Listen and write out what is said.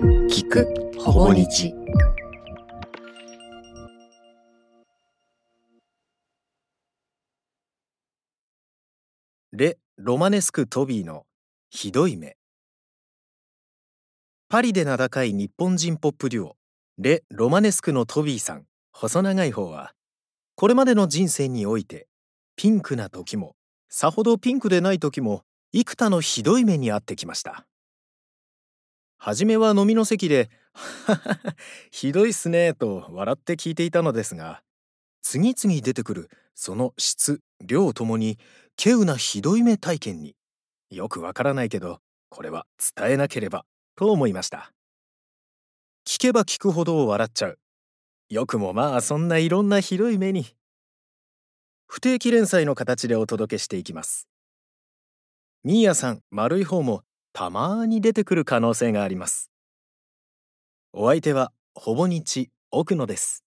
聞くほぼ日。レ・ロマネスク・トビーのひどい目。パリで名高い日本人ポップデュオレ・ロマネスクのトビーさん細長い方はこれまでの人生においてピンクな時もさほどピンクでない時も幾多のひどい目に遭ってきました。初めは飲みの席で「ひどいっすね」と笑って聞いていたのですが次々出てくるその質量ともに稀有なひどい目体験によくわからないけどこれは伝えなければと思いました。聞けば聞くほど笑っちゃう。よくもまあそんないろんなひどい目に。不定期連載の形でお届けしていきます。ミーヤさん丸い方もたまに出てくる可能性があります。お相手はほぼ日奥野です。